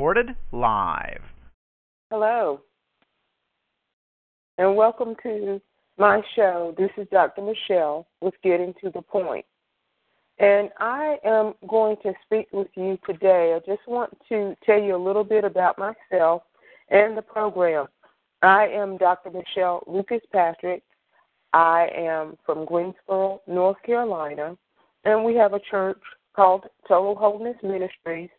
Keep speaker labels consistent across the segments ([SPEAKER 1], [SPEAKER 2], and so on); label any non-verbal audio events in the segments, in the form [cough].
[SPEAKER 1] Recorded live.
[SPEAKER 2] Hello. And welcome to my show. This is Dr. Michelle with Getting to the Point. And I am going to speak with you today. I just want to tell you a little bit about myself and the program. I am Dr. Michelle Lucas Patrick. I am from Greensboro, North Carolina, and we have a church called Total Wholeness Ministries.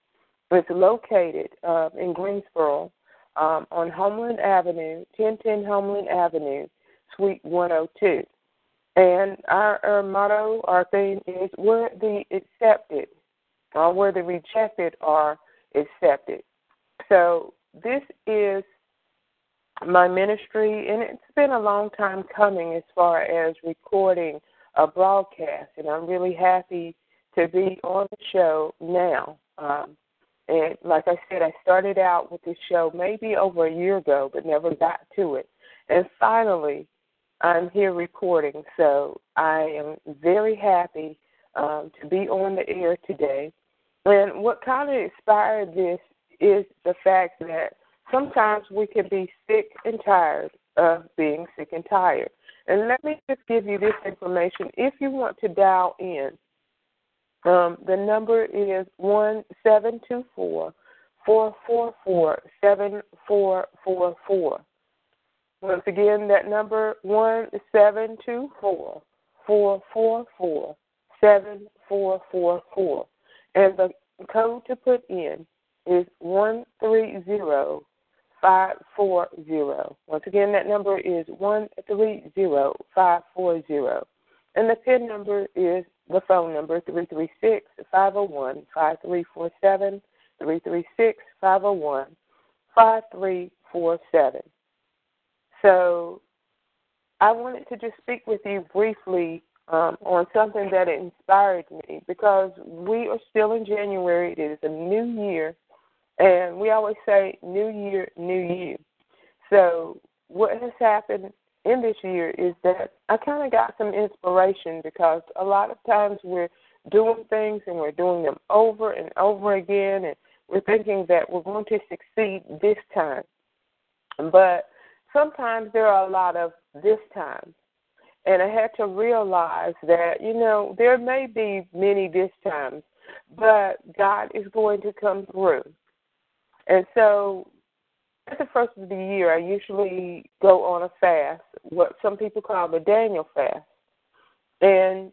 [SPEAKER 2] It's located uh, in Greensboro um, on Homeland Avenue, 1010 Homeland Avenue, Suite 102. And our, our motto, our theme is where the accepted, or where the rejected are accepted. So this is my ministry, and it's been a long time coming as far as recording a broadcast, and I'm really happy to be on the show now. Um, and like I said, I started out with this show maybe over a year ago, but never got to it. And finally, I'm here reporting, so I am very happy um, to be on the air today. And what kind of inspired this is the fact that sometimes we can be sick and tired of being sick and tired. And let me just give you this information. If you want to dial in, um, the number is one seven two four four four four seven four four four. Once again, that number one seven two four four four four seven four four four, and the code to put in is one three zero five four zero. Once again, that number is one three zero five four zero, and the PIN number is the phone number three three six five zero one five three four seven three three six five zero one five three four seven. So, I wanted to just speak with you briefly um, on something that inspired me because we are still in January. It is a new year, and we always say, New Year, New You. So, what has happened in this year is that I kind of got some inspiration because a lot of times we're doing things and we're doing them over and over again, and we're thinking that we're going to succeed this time. But sometimes there are a lot of this times. And I had to realize that, you know, there may be many this times, but God is going to come through. And so at the first of the year, I usually go on a fast, what some people call the Daniel fast. And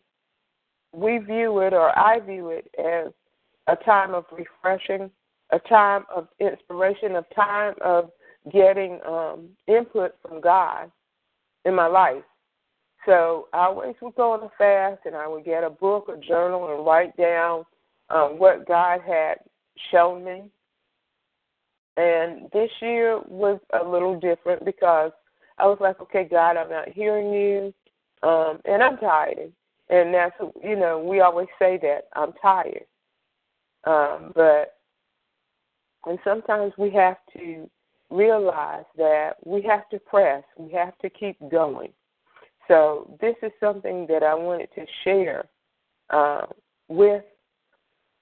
[SPEAKER 2] we view it, or I view it, as a time of refreshing, a time of inspiration, a time of getting um, input from God in my life. So I always would go on a fast and I would get a book, a journal, and write down um, what God had shown me. And this year was a little different because I was like, okay, God, I'm not hearing you, um, and I'm tired. And that's, you know, we always say that I'm tired. Um, but, and sometimes we have to realize that we have to press, we have to keep going. So, this is something that I wanted to share uh, with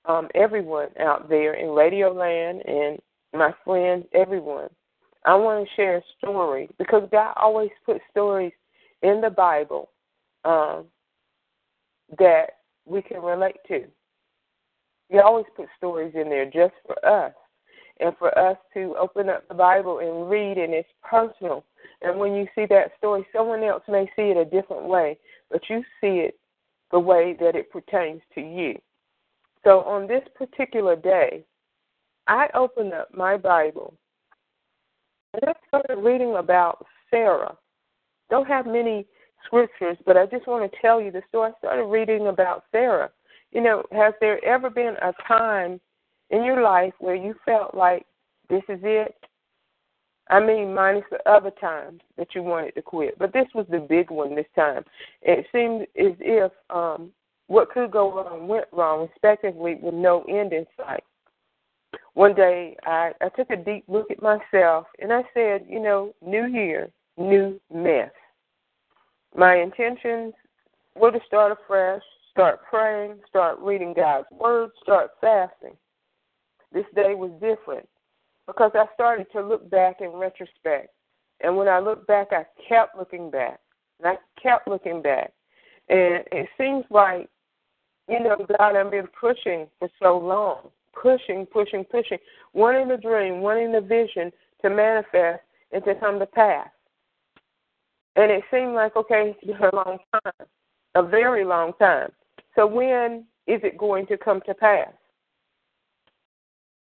[SPEAKER 2] um, everyone out there in Radio Land and my friends, everyone. I want to share a story because God always puts stories in the Bible um, that we can relate to. He always puts stories in there just for us and for us to open up the Bible and read, and it's personal. And when you see that story, someone else may see it a different way, but you see it the way that it pertains to you. So on this particular day, I opened up my Bible and I started reading about Sarah. Don't have many scriptures, but I just want to tell you the story. I started reading about Sarah. You know, has there ever been a time in your life where you felt like this is it? I mean, minus the other times that you wanted to quit, but this was the big one this time. It seemed as if um, what could go wrong went wrong, respectively, with no end in sight. One day, I, I took a deep look at myself and I said, you know, new year, new mess. My intentions were to start afresh, start praying, start reading God's Word, start fasting. This day was different because I started to look back in retrospect. And when I looked back, I kept looking back. And I kept looking back. And it seems like, you know, God, I've been pushing for so long, pushing, pushing, pushing, wanting the dream, wanting the vision to manifest and to come to pass. And it seemed like, okay, [laughs] a long time, a very long time. So when is it going to come to pass?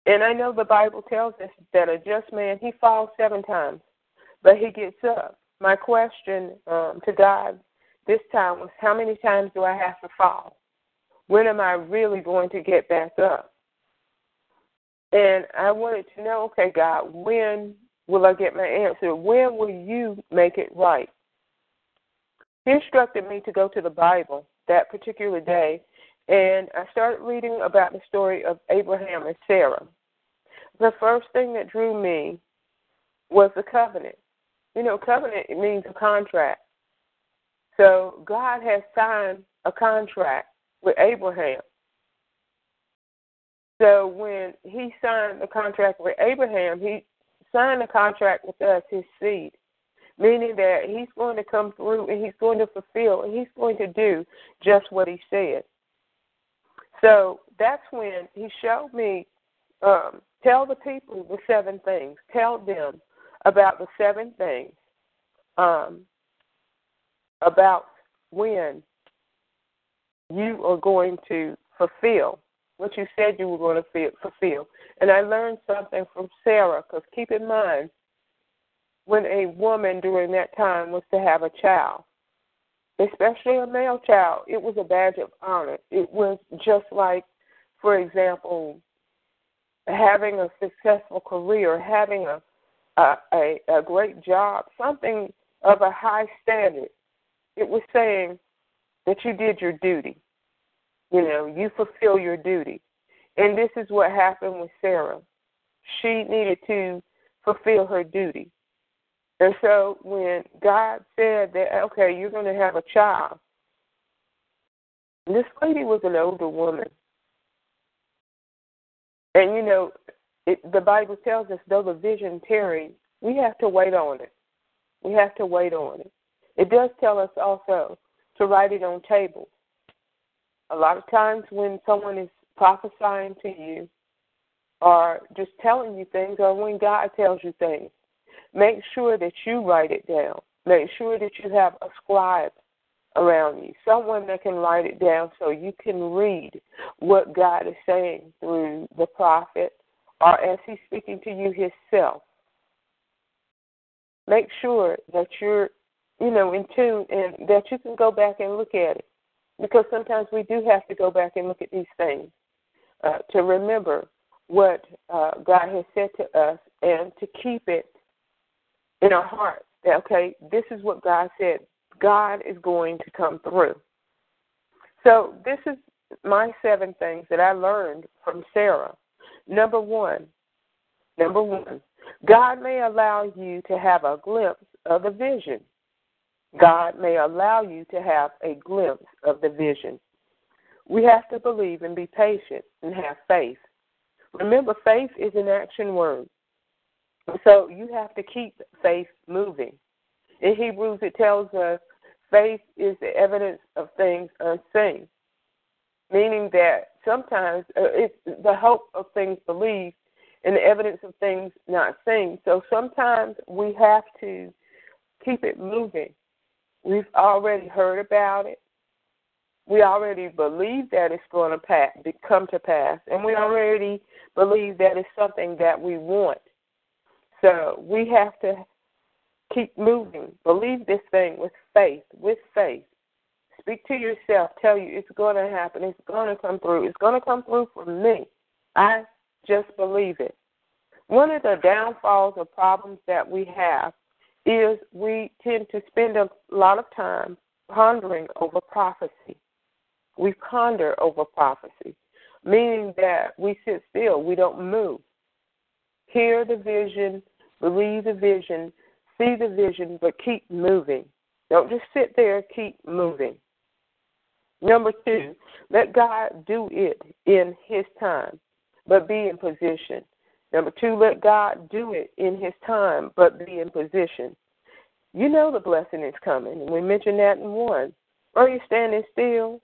[SPEAKER 2] And I know the Bible tells us that a just man, he falls seven times, but he gets up. My question um, to God this time was, how many times do I have to fall? When am I really going to get back up? And I wanted to know, okay, God, when will I get my answer? When will you make it right? He instructed me to go to the Bible that particular day and I started reading about the story of Abraham and Sarah. The first thing that drew me was the covenant. You know, covenant means a contract. So God has signed a contract with Abraham. So when he signed the contract with Abraham, he signed a contract with us, his seed, meaning that he's going to come through and he's going to fulfill and he's going to do just what he said. So that's when he showed me, um, tell the people the seven things. Tell them about the seven things um, about when you are going to fulfill what you said you were going to fulfill. And I learned something from Sarah, because keep in mind, when a woman during that time was to have a child, especially a male child, it was a badge of honor. It was just like, for example, having a successful career, having a a, a, a great job, something of a high standard. It was saying that you did your duty. You know, you fulfill your duty. And this is what happened with Sarah. She needed to fulfill her duty. And so when God said that, okay, you're going to have a child, this lady was an older woman. And you know, it, the Bible tells us though the vision tarries, we have to wait on it. We have to wait on it. It does tell us also to write it on tables. A lot of times when someone is prophesying to you or just telling you things or when God tells you things, Make sure that you write it down. Make sure that you have a scribe around you, someone that can write it down so you can read what God is saying through the prophet or as he's speaking to you himself. Make sure that you're, you know, in tune and that you can go back and look at it. Because sometimes we do have to go back and look at these things uh, to remember what uh, God has said to us and to keep it in our heart okay, this is what God said. God is going to come through. So, this is my seven things that I learned from Sarah. Number one, number one, God may allow you to have a glimpse of the vision. God may allow you to have a glimpse of the vision. We have to believe and be patient and have faith. Remember, faith is an action word. So you have to keep faith moving. In Hebrews, it tells us faith is the evidence of things unseen, meaning that sometimes uh, it's the hope of things believed and the evidence of things not seen. So sometimes we have to keep it moving. We've already heard about it. We already believe that it's going to pass, come to pass, and we already believe that it's something that we want. So we have to keep moving. Believe this thing with faith, with faith. Speak to yourself. Tell you it's going to happen. It's going to come through. It's going to come through for me. I just believe it. One of the downfalls or problems that we have is we tend to spend a lot of time pondering over prophecy. We ponder over prophecy, meaning that we sit still, we don't move. Hear the vision, believe the vision, see the vision, but keep moving. Don't just sit there, keep moving. Number two, let God do it in His time, but be in position. Number two, let God do it in His time, but be in position. You know the blessing is coming, and we mentioned that in one. Are you standing still?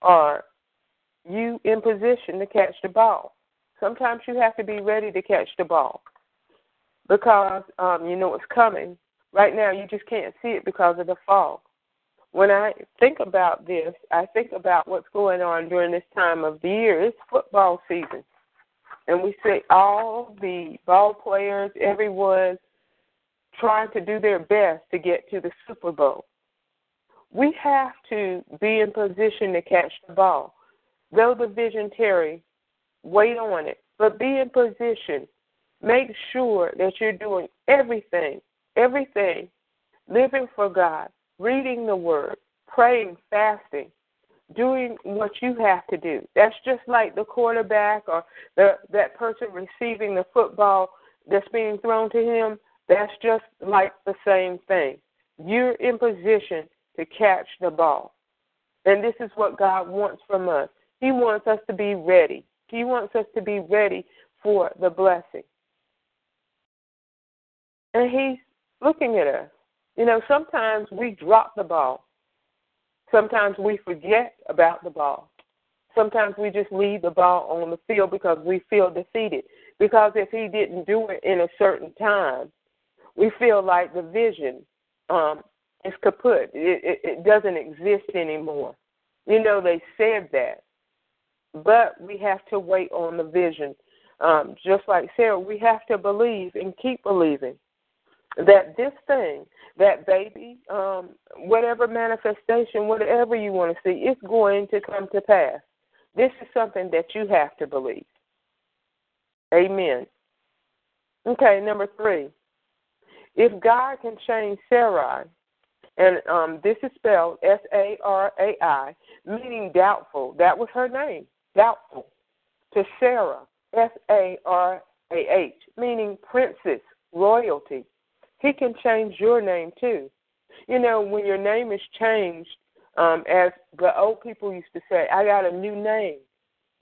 [SPEAKER 2] Are you in position to catch the ball? Sometimes you have to be ready to catch the ball because um, you know it's coming. Right now, you just can't see it because of the fog. When I think about this, I think about what's going on during this time of the year. It's football season. And we see all the ball players, everyone trying to do their best to get to the Super Bowl. We have to be in position to catch the ball. Though the vision tarry, wait on it, but be in position. Make sure that you're doing everything, everything, living for God, reading the Word, praying, fasting, doing what you have to do. That's just like the quarterback or the that person receiving the football that's being thrown to him. That's just like the same thing. You're in position to catch the ball. And this is what God wants from us. He wants us to be ready. He wants us to be ready for the blessing. And He's looking at us. You know, sometimes we drop the ball. Sometimes we forget about the ball. Sometimes we just leave the ball on the field because we feel defeated. Because if he didn't do it in a certain time, we feel like the vision um, is kaput. It, it, it doesn't exist anymore. You know, they said that. But we have to wait on the vision. Um, just like Sarah, we have to believe and keep believing that this thing, that baby, um, whatever manifestation, whatever you want to see, it's going to come to pass. This is something that you have to believe. Amen. Okay, number three. If God can change Sarai, and um, this is spelled S A R A I, meaning doubtful. That was her name, doubtful. To Sarah, S A R A H, meaning princess, royalty. He can change your name too. You know, when your name is changed, um, as the old people used to say, I got a new name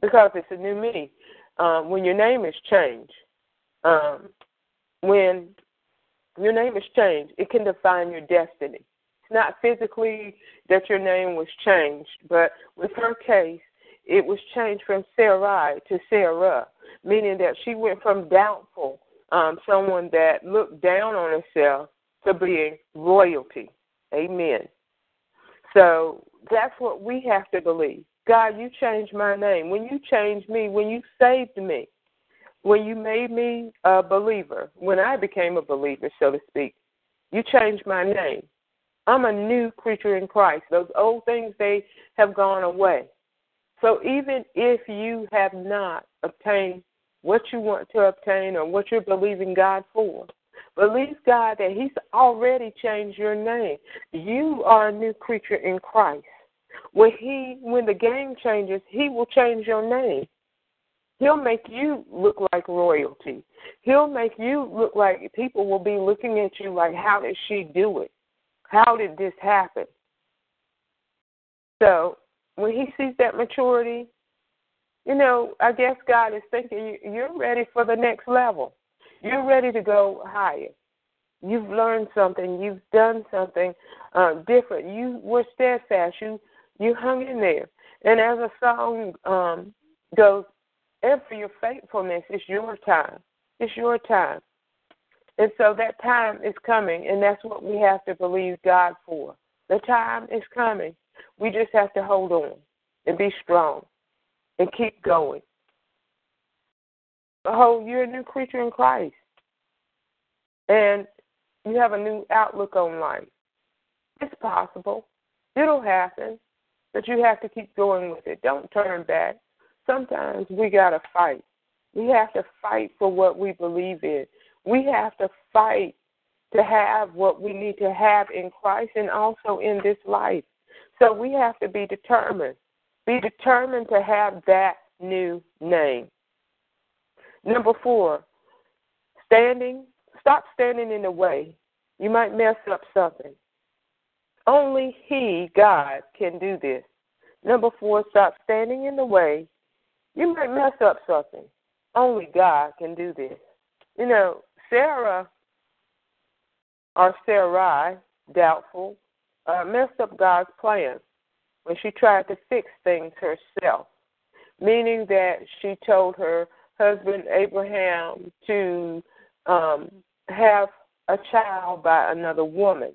[SPEAKER 2] because it's a new me. Um, when your name is changed, um, when your name is changed, it can define your destiny. It's not physically that your name was changed, but with her case, it was changed from Sarai to Sarah, meaning that she went from doubtful um, someone that looked down on herself to being royalty. Amen. So that's what we have to believe. God, you changed my name. When you changed me, when you saved me, when you made me a believer, when I became a believer, so to speak, you changed my name. I'm a new creature in Christ. Those old things, they have gone away. So even if you have not obtained what you want to obtain or what you're believing God for. Believe God that He's already changed your name. You are a new creature in Christ. When He when the game changes, He will change your name. He'll make you look like royalty. He'll make you look like people will be looking at you like, how did she do it? How did this happen? So when he sees that maturity, you know, I guess God is thinking you're ready for the next level. You're ready to go higher. You've learned something. You've done something uh, different. You were steadfast. You you hung in there. And as a song um, goes, and for your faithfulness, it's your time. It's your time. And so that time is coming, and that's what we have to believe God for. The time is coming. We just have to hold on and be strong and keep going. Oh, you're a new creature in Christ. And you have a new outlook on life. It's possible. It'll happen. But you have to keep going with it. Don't turn back. Sometimes we got to fight. We have to fight for what we believe in. We have to fight to have what we need to have in Christ and also in this life. So we have to be determined. Be determined to have that new name. Number four, standing, stop standing in the way. You might mess up something. Only He, God, can do this. Number four, stop standing in the way. You might mess up something. Only God can do this. You know, Sarah or Sarai, doubtful, uh, messed up God's plan when she tried to fix things herself, meaning that she told her husband Abraham to um, have a child by another woman.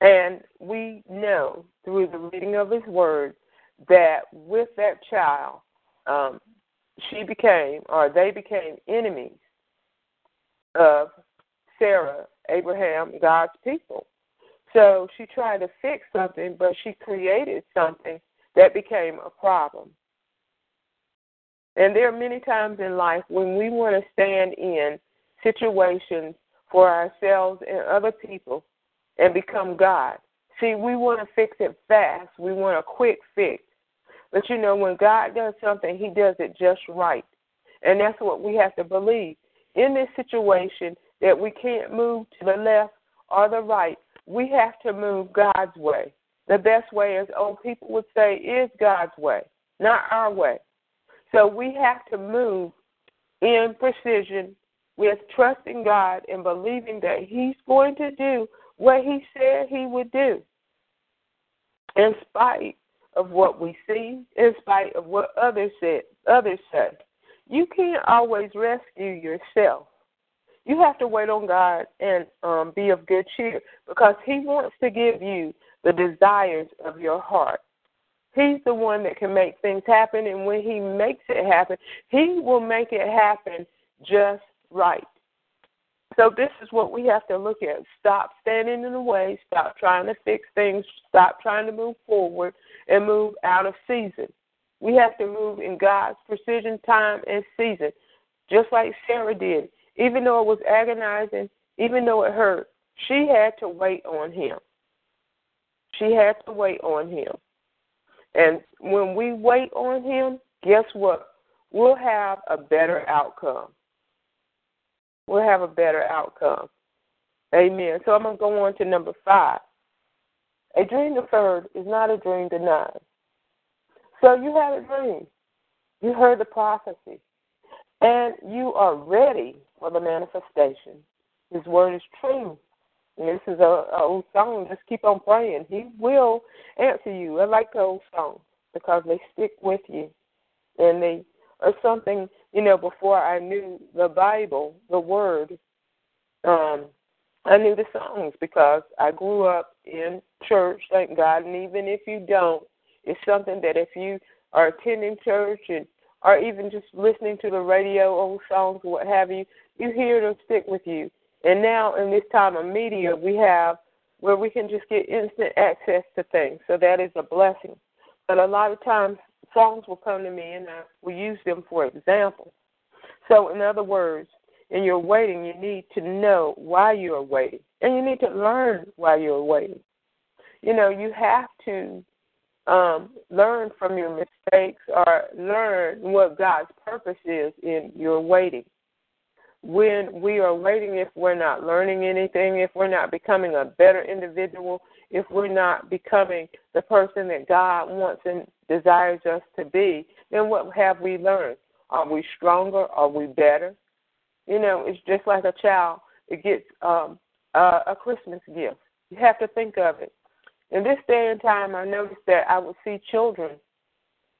[SPEAKER 2] And we know through the reading of his word that with that child, um, she became, or they became enemies of Sarah, Abraham, God's people. So she tried to fix something, but she created something that became a problem. And there are many times in life when we want to stand in situations for ourselves and other people and become God. See, we want to fix it fast. We want a quick fix. But you know, when God does something, He does it just right. And that's what we have to believe. In this situation, that we can't move to the left or the right, we have to move God's way. The best way, as old people would say, is God's way, not our way. So we have to move in precision with trusting God and believing that He's going to do what He said He would do. In spite of what we see, in spite of what others said, others say. You can't always rescue yourself. You have to wait on God and um, be of good cheer because He wants to give you the desires of your heart. He's the one that can make things happen, and when He makes it happen, He will make it happen just right. So, this is what we have to look at. Stop standing in the way, stop trying to fix things, stop trying to move forward, and move out of season. We have to move in God's precision, time, and season, just like Sarah did. Even though it was agonizing, even though it hurt, she had to wait on Him. She had to wait on Him. And when we wait on Him, guess what? We'll have a better outcome. We'll have a better outcome. Amen. So I'm going to go on to number five. A dream deferred is not a dream denied. So you had a dream. You heard the prophecy. And you are ready for the manifestation. His word is true. And this is a, a old song. Just keep on praying. He will answer you. I like the old songs because they stick with you, and they are something. You know, before I knew the Bible, the Word, um, I knew the songs because I grew up in church. Thank God. And even if you don't, it's something that if you are attending church and or even just listening to the radio, old songs, what have you, you hear them stick with you. And now in this time of media, we have where we can just get instant access to things. So that is a blessing. But a lot of times, songs will come to me and I will use them for example. So, in other words, in your waiting, you need to know why you are waiting, and you need to learn why you are waiting. You know, you have to um, learn from your mistakes or learn what God's purpose is in your waiting. When we are waiting, if we're not learning anything, if we're not becoming a better individual, if we're not becoming the person that God wants and desires us to be, then what have we learned? Are we stronger? Are we better? You know, it's just like a child that gets um, a, a Christmas gift. You have to think of it in this day and time, I noticed that I would see children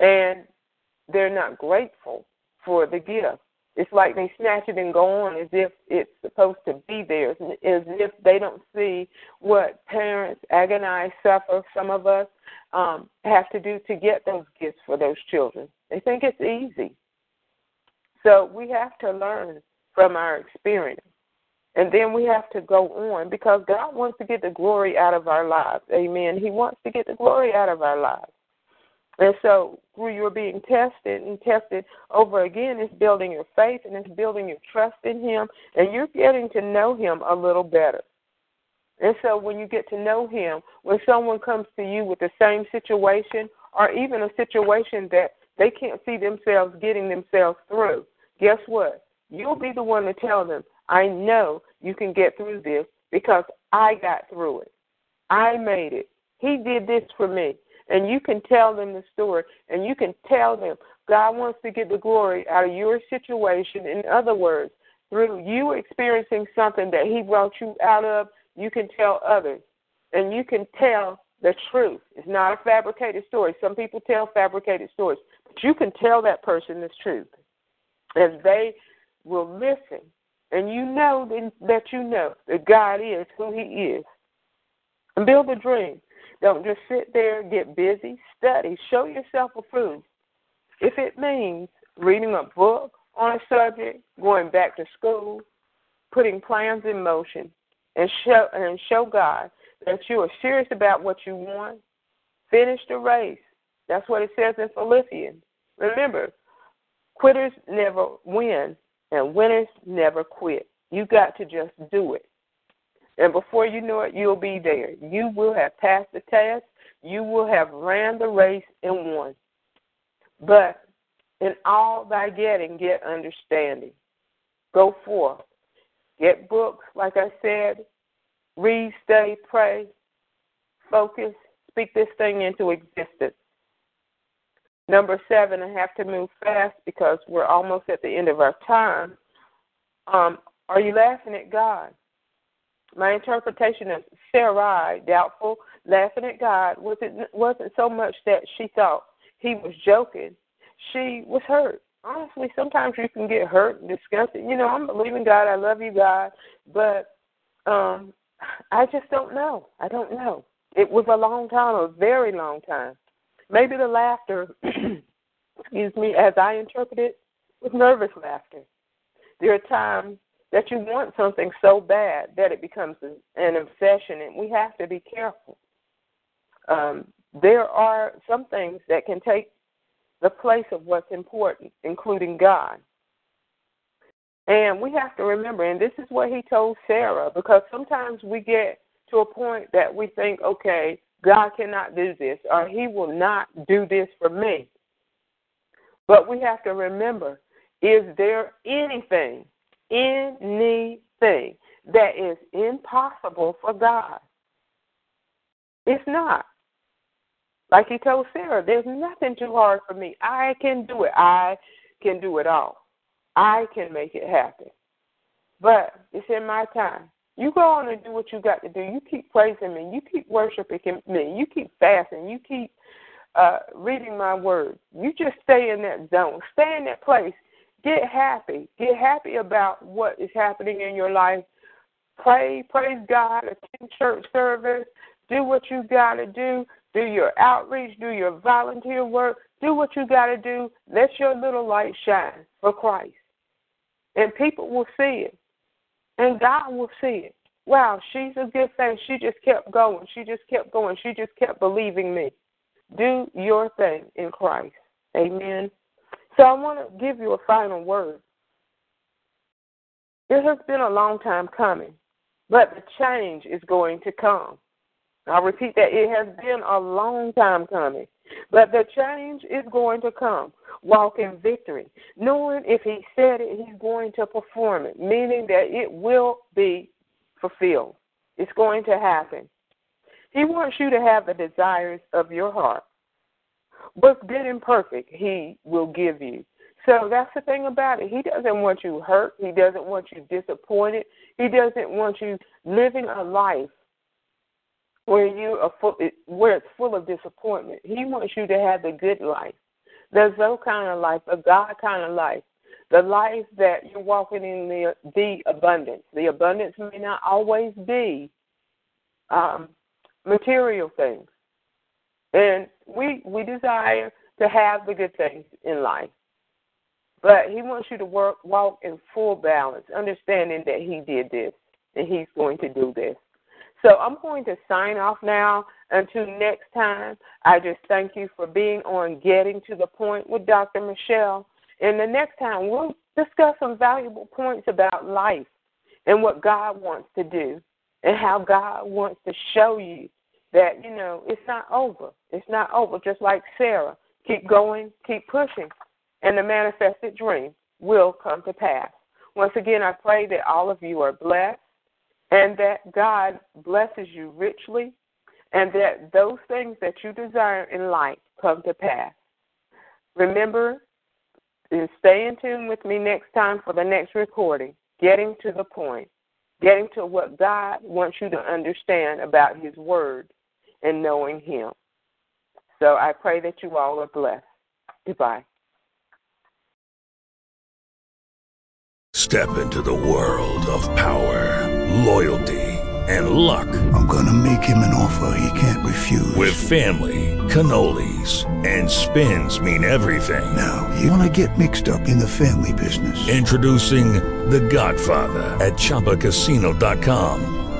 [SPEAKER 2] and they're not grateful for the gift. It's like they snatch it and go on as if it's supposed to be theirs, as if they don't see what parents agonize, suffer, some of us um, have to do to get those gifts for those children. They think it's easy. So we have to learn from our experience. And then we have to go on because God wants to get the glory out of our lives. Amen. He wants to get the glory out of our lives. And so, through your being tested and tested over again, it's building your faith and it's building your trust in Him, and you're getting to know Him a little better. And so, when you get to know Him, when someone comes to you with the same situation or even a situation that they can't see themselves getting themselves through, guess what? You'll be the one to tell them, I know you can get through this because I got through it. I made it. He did this for me. And you can tell them the story and you can tell them God wants to get the glory out of your situation. In other words, through you experiencing something that He brought you out of, you can tell others. And you can tell the truth. It's not a fabricated story. Some people tell fabricated stories, but you can tell that person the truth. and they will listen, and you know that you know that God is who He is, and build a dream. Don't just sit there, get busy, study, show yourself approved. If it means reading a book on a subject, going back to school, putting plans in motion, and show and show God that you are serious about what you want, finish the race. That's what it says in Philippians. Remember, quitters never win, and winners never quit. You got to just do it. And before you know it, you'll be there. You will have passed the test. You will have ran the race and won. But in all thy getting, get understanding. Go forth. Get books, like I said. Read, study, pray, focus, speak this thing into existence. Number seven, I have to move fast because we're almost at the end of our time. Um, are you laughing at God? My interpretation of Sarai, doubtful, laughing at God, was it wasn't so much that she thought he was joking. She was hurt. Honestly, sometimes you can get hurt and disgusted. You know, I'm believing God, I love you, God, but um I just don't know. I don't know. It was a long time, a very long time. Maybe the laughter, [clears throat] excuse me, as I interpret it, was nervous laughter. There are times that you want something so bad that it becomes an obsession, and we have to be careful. Um, there are some things that can take the place of what's important, including God. And we have to remember, and this is what he told Sarah, because sometimes we get to a point that we think, okay, God cannot do this, or he will not do this for me. But we have to remember, is there anything anything that is impossible for God. It's not. Like he told Sarah, there's nothing too hard for me. I can do it. I can do it all. I can make it happen. But it's in my time. You go on and do what you got to do. You keep praising me. You keep worshiping me. You keep fasting. You keep uh, reading my word. You just stay in that zone. Stay in that place Get happy. Get happy about what is happening in your life. Pray, praise God, attend church service, do what you got to do, do your outreach, do your volunteer work, do what you got to do. Let your little light shine for Christ. And people will see it. And God will see it. Wow, she's a good thing. She just kept going. She just kept going. She just kept believing me. Do your thing in Christ. Amen. So I want to give you a final word. It has been a long time coming, but the change is going to come. I'll repeat that. It has been a long time coming, but the change is going to come. Walk in victory, knowing if He said it, He's going to perform it, meaning that it will be fulfilled. It's going to happen. He wants you to have the desires of your heart. What's good and perfect, He will give you. So that's the thing about it. He doesn't want you hurt. He doesn't want you disappointed. He doesn't want you living a life where you are full, where it's full of disappointment. He wants you to have the good life, the Zoe kind of life, the God kind of life, the life that you're walking in the the abundance. The abundance may not always be um, material things, and we we desire to have the good things in life. But he wants you to work walk in full balance, understanding that he did this. and He's going to do this. So I'm going to sign off now. Until next time, I just thank you for being on Getting to the Point with Dr. Michelle. And the next time, we'll discuss some valuable points about life and what God wants to do and how God wants to show you that, you know, it's not over. It's not over. Just like Sarah, keep going, keep pushing, and the manifested dream will come to pass. Once again, I pray that all of you are blessed and that God blesses you richly and that those things that you desire in life come to pass. Remember, and stay in tune with me next time for the next recording, getting to the point, getting to what God wants you to understand about His Word and knowing Him. So I pray that you all are blessed. Goodbye.
[SPEAKER 3] Step into the world of power, loyalty, and luck.
[SPEAKER 4] I'm going to make him an offer he can't refuse.
[SPEAKER 3] With family, cannolis, and spins mean everything.
[SPEAKER 4] Now, you want to get mixed up in the family business.
[SPEAKER 3] Introducing The Godfather at ChumbaCasino.com.